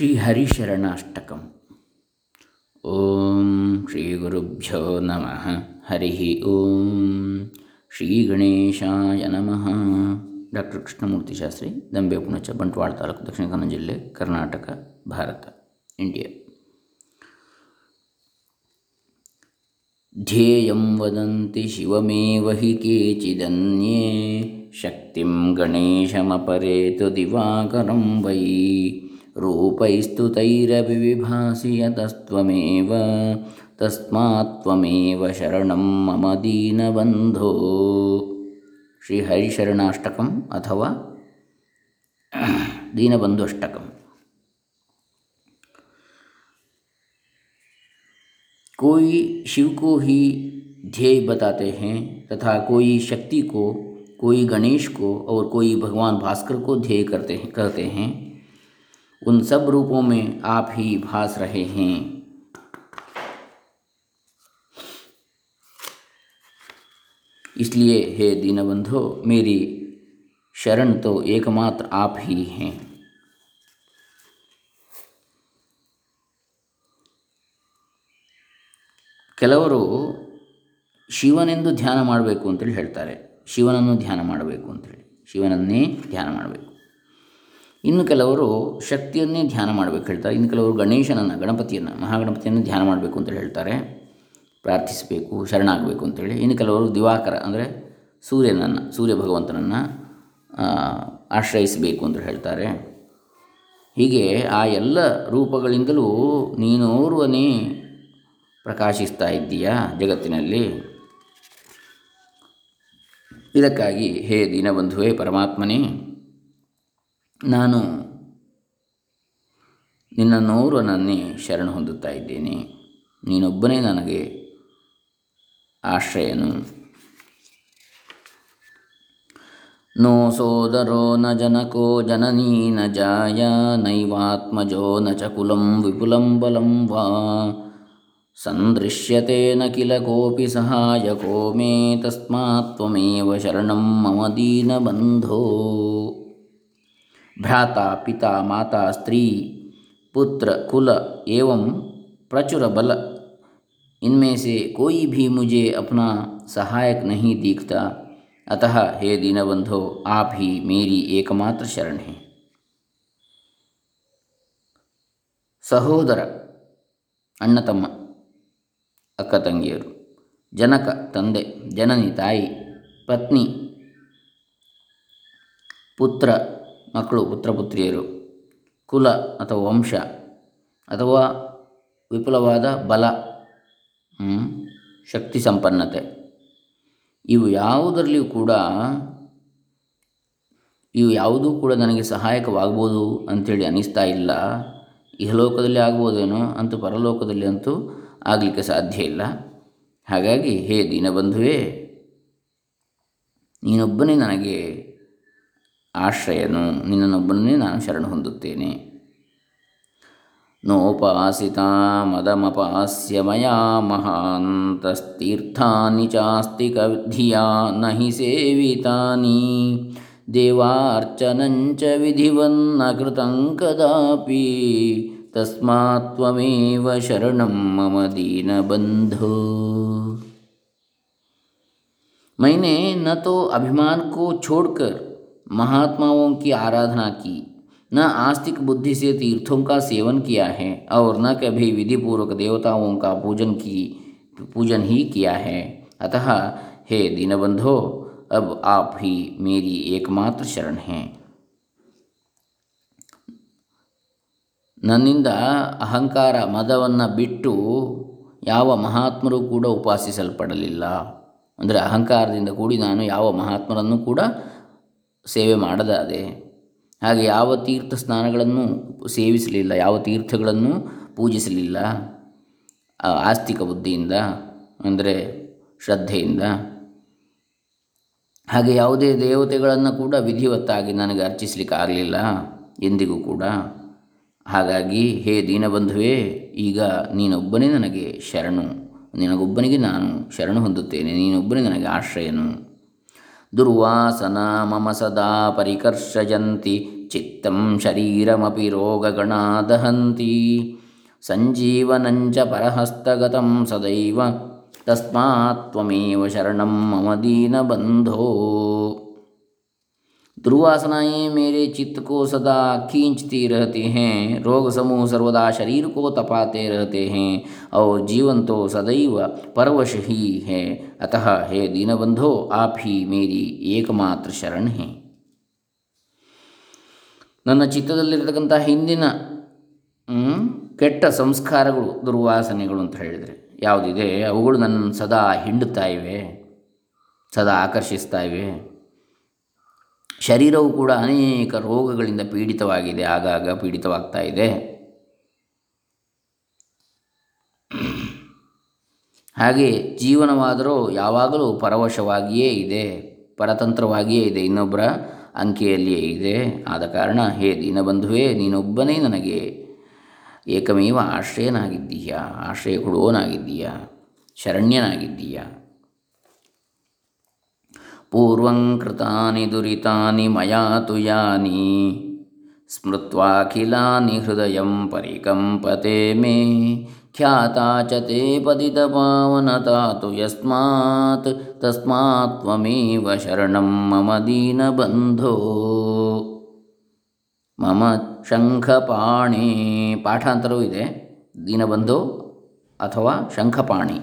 श्रीहरिशरणाष्टकम् ॐ श्रीगुरुभ्यो नमः हरिः ॐ ಶ್ರೀಗಣೇಶಾಯ ನಮಃ ಡಾಕ್ಟರ್ ಕೃಷ್ಣಮೂರ್ತಿ ಶಾಸ್ತ್ರಿ ದಂಬೆ ಪುಣಚ ಬಂಟ್ವಾಳ ತಾಲೂಕು ದಕ್ಷಿಣ ಕನ್ನಡ ಜಿಲ್ಲೆ ಕರ್ನಾಟಕ ಭಾರತ ಇಂಡಿಯಾ ಧ್ಯೇಯಂ ವದಂತಿ ಶಿವಮೇವ ಹಿ ಕೇಚಿದನ್ಯೇ ಶಕ್ತಿಂ ಗಣೇಶಮಪರೇತು ದಿವಾಕರಂ ವೈ रूपैस्तु तैरभिविभासि यतस्त्वमेव शरणं मम दीनबन्धो। श्रीहरिशरणाष्टकम् अथवा दीनबन्धुष्टकम्। कोई शिव को ही ध्येय बताते हैं तथा कोई शक्ति को, कोई गणेश को और कोई भगवान भास्कर को ध्येय करते हैं कहते हैं उन सब रूपों में आप ही भास रहे हैं इसलिए हे दीनबंधो मेरी शरण तो एकमात्र आप ही हैं ಕೆಲವರು ಶಿವನೆಂದು ಧ್ಯಾನ ಮಾಡಬೇಕು ಅಂತೇಳಿ ಹೇಳ್ತಾರೆ ಶಿವನನ್ನು ಧ್ಯಾನ ಮಾಡಬೇಕು ಅಂತೇಳಿ ಶಿವನನ್ನೇ ಧ್ಯಾನ ಮಾಡಬೇಕು ಇನ್ನು ಕೆಲವರು ಶಕ್ತಿಯನ್ನೇ ಧ್ಯಾನ ಮಾಡಬೇಕು ಹೇಳ್ತಾರೆ. ಇನ್ನು ಕೆಲವರು ಗಣೇಶನನ್ನು, ಗಣಪತಿಯನ್ನು, ಮಹಾಗಣಪತಿಯನ್ನು ಧ್ಯಾನ ಮಾಡಬೇಕು ಅಂತೇಳಿ ಹೇಳ್ತಾರೆ. ಪ್ರಾರ್ಥಿಸಬೇಕು, ಶರಣಾಗಬೇಕು ಅಂತೇಳಿ ಇನ್ನು ಕೆಲವರು ದಿವಾಕರ ಅಂದರೆ ಸೂರ್ಯನನ್ನು, ಸೂರ್ಯ ಭಗವಂತನನ್ನು ಆಶ್ರಯಿಸಬೇಕು ಅಂತ ಹೇಳ್ತಾರೆ. ಹೀಗೆ ಆ ಎಲ್ಲ ರೂಪಗಳಿಂದಲೂ ನೀನೋರ್ವನೇ ಪ್ರಕಾಶಿಸ್ತಾ ಇದ್ದೀಯಾ ಜಗತ್ತಿನಲ್ಲಿ? ಇದಕ್ಕಾಗಿ ಹೇ ದೀನಬಂಧುವೇ, ಪರಮಾತ್ಮನೇ ನಾನು ನಿನ್ನ ನೋರು ನನ್ನೇ ಶರಣ ಹೊಂದುತ್ತಾ ಇದ್ದೇನೆ. ನೀನೊಬ್ಬನೇ ನನಗೆ ಆಶ್ರಯನು. ನೋ ಸೋದರೋ ನ ಜನಕೋ ಜನನೀ ನ ಜಾಯ, ನೈವಾತ್ಮಜೋ ನ ಚ ವಿಪುಲಂ ಬಲಂ ವಾ. ಸಂದೃಶ್ಯತೆ ನ ಕಿಲ ಕೋಪಿ ಸಹಾಯಕೋ ಮೇ ತಸ್ಮಾತ್ವಮೇವ ಶರಣಂ ಮಮ ದೀನಬಂಧೋ भ्राता पिता माता स्त्री पुत्र कुल एवं प्रचुर बल इनमें से कोई भी मुझे अपना सहायक नहीं दिखता अतः हे दीनबंधो आप ही मेरी एकमात्र शरण हैं ಸಹೋದರ ಅಣ್ಣ ತಮ್ಮ ಅಕ್ಕ ತಂಗಿಯರು ಜನಕ ತಂದೆ ಜನನಿ ತಾಯಿ ಪತ್ನಿ ಪುತ್ರ ಮಕ್ಕಳು, ಪುತ್ರಪುತ್ರಿಯರು, ಕುಲ ಅಥವಾ ವಂಶ ಅಥವಾ ವಿಪುಲವಾದ ಬಲ ಶಕ್ತಿ ಸಂಪನ್ನತೆ. ಇವು ಯಾವುದರಲ್ಲಿಯೂ ಕೂಡ, ಇವು ಯಾವುದೂ ಕೂಡ ನನಗೆ ಸಹಾಯಕವಾಗ್ಬೋದು ಅಂಥೇಳಿ ಅನಿಸ್ತಾ ಇಲ್ಲ. ಇಹಲೋಕದಲ್ಲಿ ಆಗ್ಬೋದೇನೋ ಅಂತೂ ಪರಲೋಕದಲ್ಲಿ ಅಂತೂ ಆಗಲಿಕ್ಕೆ ಸಾಧ್ಯ ಇಲ್ಲ. ಹಾಗಾಗಿ ಹೇ ದೀನಬಂಧುವೇ, ನೀನೊಬ್ಬನೇ ನನಗೆ ಆಶ್ರಯನು ನಿನ್ನನ್ನೊಬ್ಬನೇ ನಾನು ಶರಣ ಹೊಂದುತ್ತೇನೆ ನೋಪಾಸಿತಾ ಮದಮಪಾಸ್ಯ ಮಯಾ ಮಹಾಂತಸ್ತೀರ್ಥಾನಿ ಚಾಸ್ತಿಕ ಧಿಯಾ ನ ಹಿ ಸೇವಿತಾನಿ ದೇವಾರ್ಚನಂಚ ವಿಧಿವನ್ನ ಕೃತಂ ಕದಾಪಿ ತಸ್ಮಾತ್ ತ್ವಮೇವ ಶರಣಂ ಮಮ ದೀನಬಂಧೋ मैंने न तो अभिमान को छोड़कर महात्माओं की आराधना की न आस्तिक बुद्धि से तीर्थों का सेवन किया है और न कभी विधिपूर्वक देवताओं का पूजन की पूजन ही किया है अतः हे दीनबंधो अब आप ही मेरी एकमात्र शरण हैं ನನ್ನಿಂದ ಅಹಂಕಾರ ಮದವನ್ನು ಬಿಟ್ಟು ಯಾವ ಮಹಾತ್ಮರು ಕೂಡ ಉಪಾಸಿಸಲ್ಪಡಲಿಲ್ಲ ಅಂದರೆ ಅಹಂಕಾರದಿಂದ ಕೂಡಿ ನಾನು ಯಾವ ಮಹಾತ್ಮರನ್ನು ಕೂಡ ಸೇವೆ ಮಾಡದಾದೆ. ಹಾಗೆ ಯಾವ ತೀರ್ಥ ಸ್ನಾನಗಳನ್ನು ಸೇವಿಸಲಿಲ್ಲ, ಯಾವ ತೀರ್ಥಗಳನ್ನು ಪೂಜಿಸಲಿಲ್ಲ. ಆಸ್ತಿಕ ಬುದ್ಧಿಯಿಂದ, ಅಂದರೆ ಶ್ರದ್ಧೆಯಿಂದ. ಹಾಗೆ ಯಾವುದೇ ದೇವತೆಗಳನ್ನು ಕೂಡ ವಿಧಿವತ್ತಾಗಿ ನನಗೆ ಅರ್ಚಿಸಲಿಕ್ಕೆ ಆಗಲಿಲ್ಲ, ಎಂದಿಗೂ ಕೂಡ. ಹಾಗಾಗಿ, ಹೇ ದೀನಬಂಧುವೇ, ಈಗ ನೀನೊಬ್ಬನೇ ನನಗೆ ಶರಣು. ನಿನಗೊಬ್ಬನಿಗೆ ನಾನು ಶರಣು ಹೊಂದುತ್ತೇನೆ ನೀನೊಬ್ಬನೇ ನನಗೆ ಆಶ್ರಯನು. ದುರ್ವಾಸನ मम सदा ಪರಿಕರ್ಷಯಂತಿ, ಚಿತ್ತಂ शरीरमपि रोगगणा दहन्ति ಸಂಜೀವನಂಚ ಪರಹಸ್ತಗತಂ ಸದೈವ तस्मात् त्वमेव ಶರಣಂ मम ದೀನಬಂಧೋ. दुर्वासनाएं मेरे चित्त को सदा खींचती रहती हैं रोग समूह सर्वदा शरीर को तपाते रहते हैं और जीवन तो सदैव परवश ही है अतः हे दीनबंधो आप ही मेरी एकमात्र ಶರಣ್ ಹೇ ನನ್ನ ಚಿತ್ತದಲ್ಲಿರತಕ್ಕಂಥ ಹಿಂದಿನ ಕೆಟ್ಟ ಸಂಸ್ಕಾರಗಳು ದುರ್ವಾಸನೆಗಳು ಅಂತ ಹೇಳಿದರೆ ಯಾವುದಿದೆ ಅವುಗಳು ನನ್ನನ್ನು ಸದಾ ಹಿಂಡುತ್ತಾ ಇವೆ ಸದಾ ಆಕರ್ಷಿಸ್ತಾ ಇವೆ ಶರೀರವು ಕೂಡ ಅನೇಕ ರೋಗಗಳಿಂದ ಪೀಡಿತವಾಗಿದೆ, ಆಗಾಗ ಪೀಡಿತವಾಗ್ತಾ ಇದೆ. ಹಾಗೆ ಜೀವನವಾದರೂ ಯಾವಾಗಲೂ ಪರವಶವಾಗಿಯೇ ಇದೆ, ಪರತಂತ್ರವಾಗಿಯೇ ಇದೆ, ಇನ್ನೊಬ್ಬರ ಅಂಕೆಯಲ್ಲಿಯೇ ಇದೆ. ಆದ ಕಾರಣ, ಹೇ ದೀನಬಂಧುವೇ, ನೀನೊಬ್ಬನೇ ನನಗೆ ಏಕಮೇವ ಆಶ್ರಯನಾಗಿದ್ದೀಯ, ಆಶ್ರಯ ಕೊಡುವನಾಗಿದ್ದೀಯ ಶರಣ್ಯನಾಗಿದ್ದೀಯ? पूर्वं कृतानि दुरितानि मया तु यानि स्मृत्वाखिलानि हृदयं परिकम्पते मे ख्याता च ते पतितपावनता तु यस्मात् तस्मात् त्वमेव शरणं मम दीनबन्धो ಮಮ ಶಂಖಪಾಣಿ ಪಾಠಾಂತರವೂ ಇದೆ ದೀನಬಂಧು ಅಥವಾ ಶಂಖಪಾಣಿ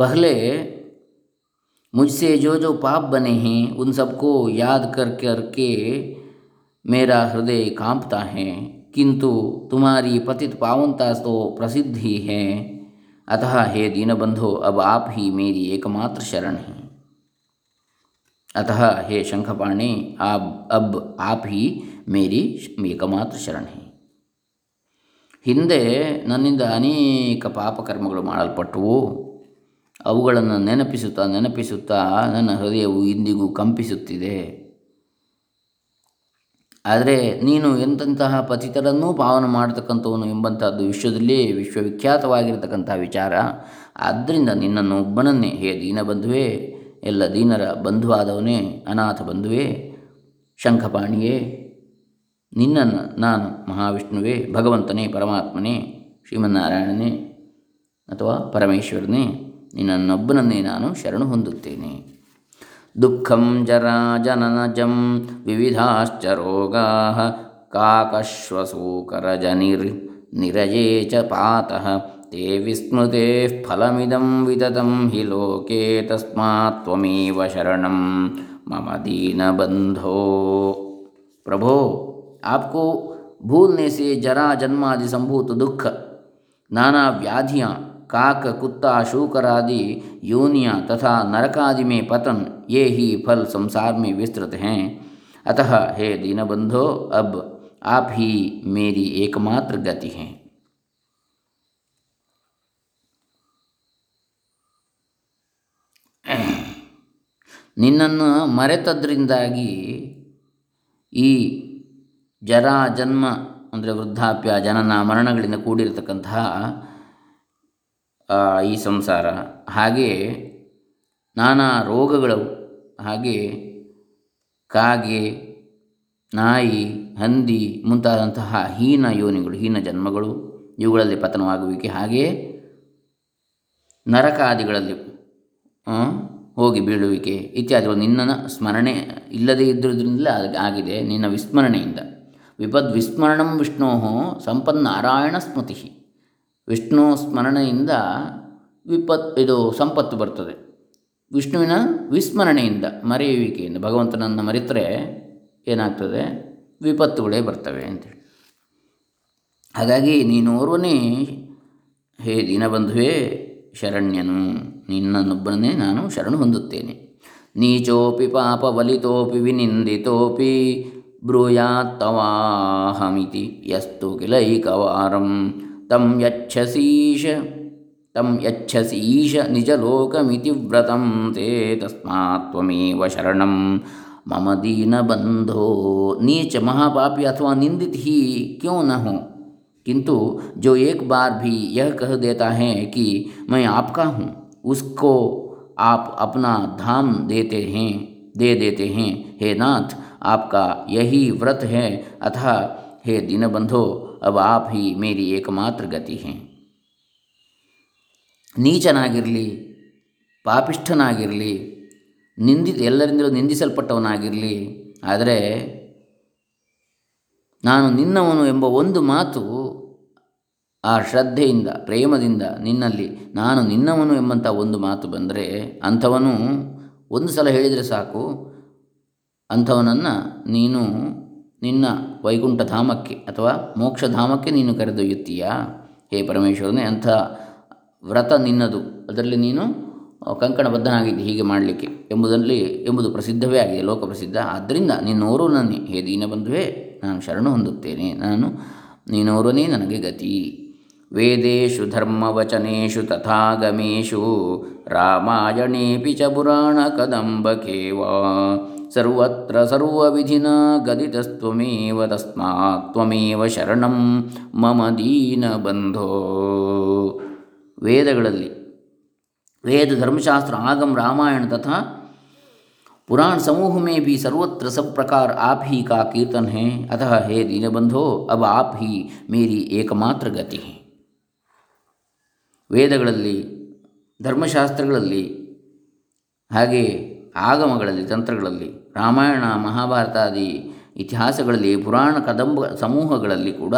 पहले मुझसे जो जो पाप बने हैं उन सबको याद कर करके मेरा हृदय कांपता है किंतु तुम्हारी पतित पावनता तो प्रसिद्ध ही है अतः हे दीनबंधो अब आप ही मेरी एकमात्र शरण हैं अतः हे शंखपाणी आप अब आप ही मेरी एकमात्र शरण हैं ಹಿಂದೆ ನನ್ನಿಂದ ಅನೇಕ ಪಾಪಕರ್ಮಗಳು ಮಾಡಲ್ಪಟ್ಟವು ಅವುಗಳನ್ನು ನೆನಪಿಸುತ್ತಾ ನೆನಪಿಸುತ್ತಾ ನನ್ನ ಹೃದಯವು ಇಂದಿಗೂ ಕಂಪಿಸುತ್ತಿದೆ. ಆದರೆ ನೀನು ಎಂತಹ ಪತಿತರನ್ನೂ ಪಾವನ ಮಾಡತಕ್ಕಂಥವನು ಎಂಬಂಥದ್ದು ವಿಶ್ವದಲ್ಲಿ ವಿಶ್ವವಿಖ್ಯಾತವಾಗಿರತಕ್ಕಂಥ ವಿಚಾರ. ಆದ್ದರಿಂದ ನಿನ್ನನ್ನು ಒಬ್ಬನನ್ನೇ, ಹೇ ದೀನ ಬಂಧುವೇ, ಎಲ್ಲ ದೀನರ ಬಂಧುವಾದವನೇ, ಅನಾಥ ಬಂಧುವೇ, ಶಂಖಪಾಣಿಯೇ, ನಿನ್ನನ್ನು ನಾನು ಮಹಾವಿಷ್ಣುವೇ, ಭಗವಂತನೇ, ಪರಮಾತ್ಮನೇ, ಶ್ರೀಮನ್ನಾರಾಯಣನೇ ಅಥವಾ ಪರಮೇಶ್ವರನೇ ನಿನ್ನನ್ನೊಬ್ಬನನ್ನೇ ನಾನು ಶರಣು ಹೊಂದುತ್ತೇನೆ ದುಃಖಂ ಜರಾ ಜನನಜಂ ವಿವಿಧಾಶ್ಚ ರೋಗಾ ಕಾಕಶ್ವಸೂಕರಜನಿರ್ ನಿರಯೇ ಚ ಪಾತಃ ತೇ ವಿಸ್ಮೃತೆ ಫಲಮಿದಂ ವಿತತಂ ಹಿ ಲೋಕೆ ತಸ್ಮಾತ್ ತ್ವಮೇವ ಶರಣಂ ಮಮ दीनबंधो प्रभो आपको भूलने से जरा जन्मादि संभूत दुख नाना व्याधियाँ काक कुत्ता शूकर आदि योनियाँ तथा नरकादि में पतन ये ही फल संसार में विस्तृत हैं अतः हे दीनबंधो अब आप ही मेरी एकमात्र गति हैं ನಿನ್ನನ್ನು ಮರೆತದ್ರಿಂದಾಗಿ ಈ ಜರಾ ಜನ್ಮ ಅಂದರೆ ವೃದ್ಧಾಪ್ಯ ಜನನ ಮರಣಗಳಿಂದ ಕೂಡಿರತಕ್ಕಂತಹ ಈ ಸಂಸಾರ. ಹಾಗೆಯೇ ನಾನಾ ರೋಗಗಳು, ಹಾಗೆ ಕಾಗೆ, ನಾಯಿ, ಹಂದಿ ಮುಂತಾದಂತಹ ಹೀನ ಯೋನಿಗಳು, ಹೀನ ಜನ್ಮಗಳು, ಇವುಗಳಲ್ಲಿ ಪತನವಾಗುವಿಕೆ. ಹಾಗೆಯೇ ನರಕಾದಿಗಳಲ್ಲಿ ಹೋಗಿ ಬೀಳುವಿಕೆ ಇತ್ಯಾದಿಗಳು ನಿನ್ನ ಸ್ಮರಣೆ ಇಲ್ಲದೇ ಇದ್ದುದರಿಂದ ಆಗಿದೆ. ನಿನ್ನ ವಿಸ್ಮರಣೆಯಿಂದ. ವಿಪದ್ ವಿಸ್ಮರಣಂ ವಿಷ್ಣೋ ಸಂಪನ್ನಾರಾಯಣ ಸ್ಮೃತಿ. ವಿಷ್ಣು ಸ್ಮರಣೆಯಿಂದ ವಿಪತ್, ಇದು ಸಂಪತ್ತು ಬರ್ತದೆ. ವಿಷ್ಣುವಿನ ವಿಸ್ಮರಣೆಯಿಂದ ಮರೆಯುವಿಕೆಯಿಂದ ಭಗವಂತನನ್ನು ಮರೆತರೆ ಏನಾಗ್ತದೆ? ವಿಪತ್ತುಗಳೇ ಬರ್ತವೆ ಅಂತೇಳಿ. ಹಾಗಾಗಿ ನೀನು ಓರ್ವನೇ, ಹೇ ದೀನಬಂಧುವೇ, ಶರಣ್ಯನು, ನಿನ್ನನ್ನೊಬ್ಬನೇ ನಾನು ಶರಣು ಹೊಂದುತ್ತೇನೆ. ನೀಚೋಪಿ ಪಾಪಬಲಿತೋಪಿ ವಿನಿಂದಿತೋಪಿ ಬ್ರೂಯಾತ್ತವಾಹಮಿತಿ ಯಸ್ತು ಕಿಲೈಕವಾರಂ. तम यच्छसीश तम यच्छसीश निजलोकमिति व्रतं ते तस्मात् शरण। मम दीन बंधो नीच महापापी अथवा निंदित ही क्यों न हो? किंतु जो एक बार भी यह कह देता है कि मैं आपका हूँ, उसको आप अपना धाम देते हैं, दे देते हैं। हे नाथ, आपका यही व्रत है अथा हे दीनबंधो अब आप ही मेरी एकमात्र गति हैं ನೀಚನಾಗಿರಲಿ ಪಾಪಿಷ್ಠನಾಗಿರಲಿ ನಿಂದಿ ಎಲ್ಲರಿಂದಲೂ ನಿಂದಿಸಲ್ಪಟ್ಟವನಾಗಿರಲಿ ಆದರೆ ನಾನು ನಿನ್ನವನು ಎಂಬ ಒಂದು ಮಾತು ಆ ಶ್ರದ್ಧೆಯಿಂದ ಪ್ರೇಮದಿಂದ ನಿನ್ನಲ್ಲಿ ನಾನು ನಿನ್ನವನು ಎಂಬಂಥ ಒಂದು ಮಾತು ಬಂದರೆ ಅಂಥವನು ಒಂದು ಸಲ ಹೇಳಿದರೆ ಸಾಕು ಅಂಥವನನ್ನು ನೀನು ನಿನ್ನ ವೈಕುಂಠ ಧಾಮಕ್ಕೆ ಅಥವಾ ಮೋಕ್ಷಧಾಮಕ್ಕೆ ನೀನು ಕರೆದೊಯ್ಯುತ್ತೀಯಾ? ಹೇ ಪರಮೇಶ್ವರನೇ, ಅಂಥ ವ್ರತ ನಿನ್ನದು. ಅದರಲ್ಲಿ ನೀನು ಕಂಕಣಬದ್ಧನಾಗಿದ್ದೆ, ಹೀಗೆ ಮಾಡಲಿಕ್ಕೆ ಎಂಬುದರಲ್ಲಿ, ಎಂಬುದು ಪ್ರಸಿದ್ಧವೇ ಆಗಿದೆ, ಲೋಕ ಪ್ರಸಿದ್ಧ. ಆದ್ದರಿಂದ ನಿನ್ನೋರು ನನ್ನೇ. ಹೇ ದೀನಬಂಧುವೇ ನಾನು ಶರಣು ಹೊಂದುತ್ತೇನೆ. ನಾನು, ನೀನೋರನೇ ನನಗೆ ಗತಿ. ವೇದೇಶು ಧರ್ಮವಚನೇಶು ತಥಾಗಮೇಶು ರಾಮಾಯಣೇಪಿ ಚ ಕದಂಬಕೇವಾ. ಸರ್ವತ್ರ ಸರ್ವವಿಧಿನ ಗದಿತಸ್ತ್ವಮೇವ ತಸ್ಮಾತ್ ತ್ವಮೇವ ಶರಣಂ ಮಮ ದೀನಬಂಧೋ ವೇದಗಳಲ್ಲಿ वेद धर्मशास्त्र आगम रामायण तथा पुराण समूह में भी सर्वत्र सब प्रकार आप ही का कीर्तन है अतः हे दीनबंधो अब आप ही मेरी एकमात्र गति है ವೇದಗಳಲ್ಲಿ ಧರ್ಮಶಾಸ್ತ್ರಗಳಲ್ಲಿ ಹಾಗೆ ಆಗಮಗಳಲ್ಲಿ, ತಂತ್ರಗಳಲ್ಲಿ, ರಾಮಾಯಣ, ಮಹಾಭಾರತಾದಿ ಇತಿಹಾಸಗಳಲ್ಲಿ, ಪುರಾಣ ಕದಂಬ ಸಮೂಹಗಳಲ್ಲಿ ಕೂಡ,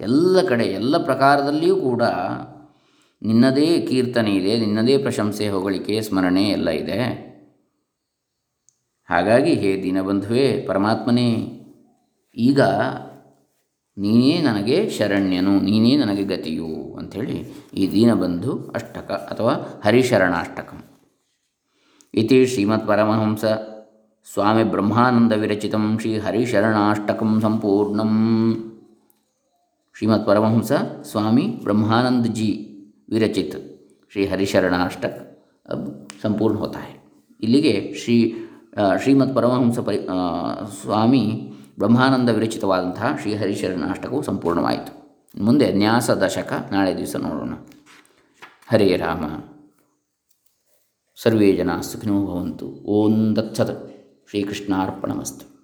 ಎಲ್ಲ ಕಡೆ, ಎಲ್ಲ ಪ್ರಕಾರದಲ್ಲಿಯೂ ಕೂಡ ನಿನ್ನದೇ ಕೀರ್ತನೆ ಇದೆ, ನಿನ್ನದೇ ಪ್ರಶಂಸೆ, ಹೊಗಳಿಕೆ, ಸ್ಮರಣೆ ಎಲ್ಲ ಇದೆ. ಹಾಗಾಗಿ ಹೇ ದೀನಬಂಧುವೇ, ಪರಮಾತ್ಮನೇ, ಈಗ ನೀನೇ ನನಗೆ ಶರಣ್ಯನು, ನೀನೇ ನನಗೆ ಗತಿಯು ಅಂಥೇಳಿ ಈ ದೀನಬಂಧು ಅಷ್ಟಕ ಅಥವಾ ಹರಿಶರಣಾಷ್ಟಕಂ. ಇತಿ ಶ್ರೀಮತ್ ಪರಮಹಂಸ ಸ್ವಾಮಿ ಬ್ರಹ್ಮಾನಂದ ವಿರಚಿತ ಶ್ರೀ ಹರಿಶರಣಾಷ್ಟಕಂ ಸಂಪೂರ್ಣಂ ಶ್ರೀಮತ್ ಪರಮಹಂಸ ಸ್ವಾಮಿ ब्रह्मानंद जी विरचित श्री हरिशरणाष्टक अब संपूर्ण होता है ಇಲ್ಲಿಗೆ ಶ್ರೀ ಶ್ರೀಮದ್ ಪರಮಹಂಸ ಪರಿ ಸ್ವಾಮಿ ಬ್ರಹ್ಮಾನಂದ ವಿರಚಿತವಾದಂತಹ ಶ್ರೀ ಹರಿಶರಣಾಷ್ಟಕವು ಸಂಪೂರ್ಣವಾಯಿತು ಮುಂದೆ ನ್ಯಾಸ ದಶಕ ನಾಳೆ ದಿವಸ ನೋಡೋಣ ಹರೇ ರಾಮ ಸರ್ವೇ ಜನ ಸುಖಿನೋ ಭವಂತು. ಓಂ ದತ್ಸತ್ ಶ್ರೀಕೃಷ್ಣಾರ್ಪಣಮಸ್ತು.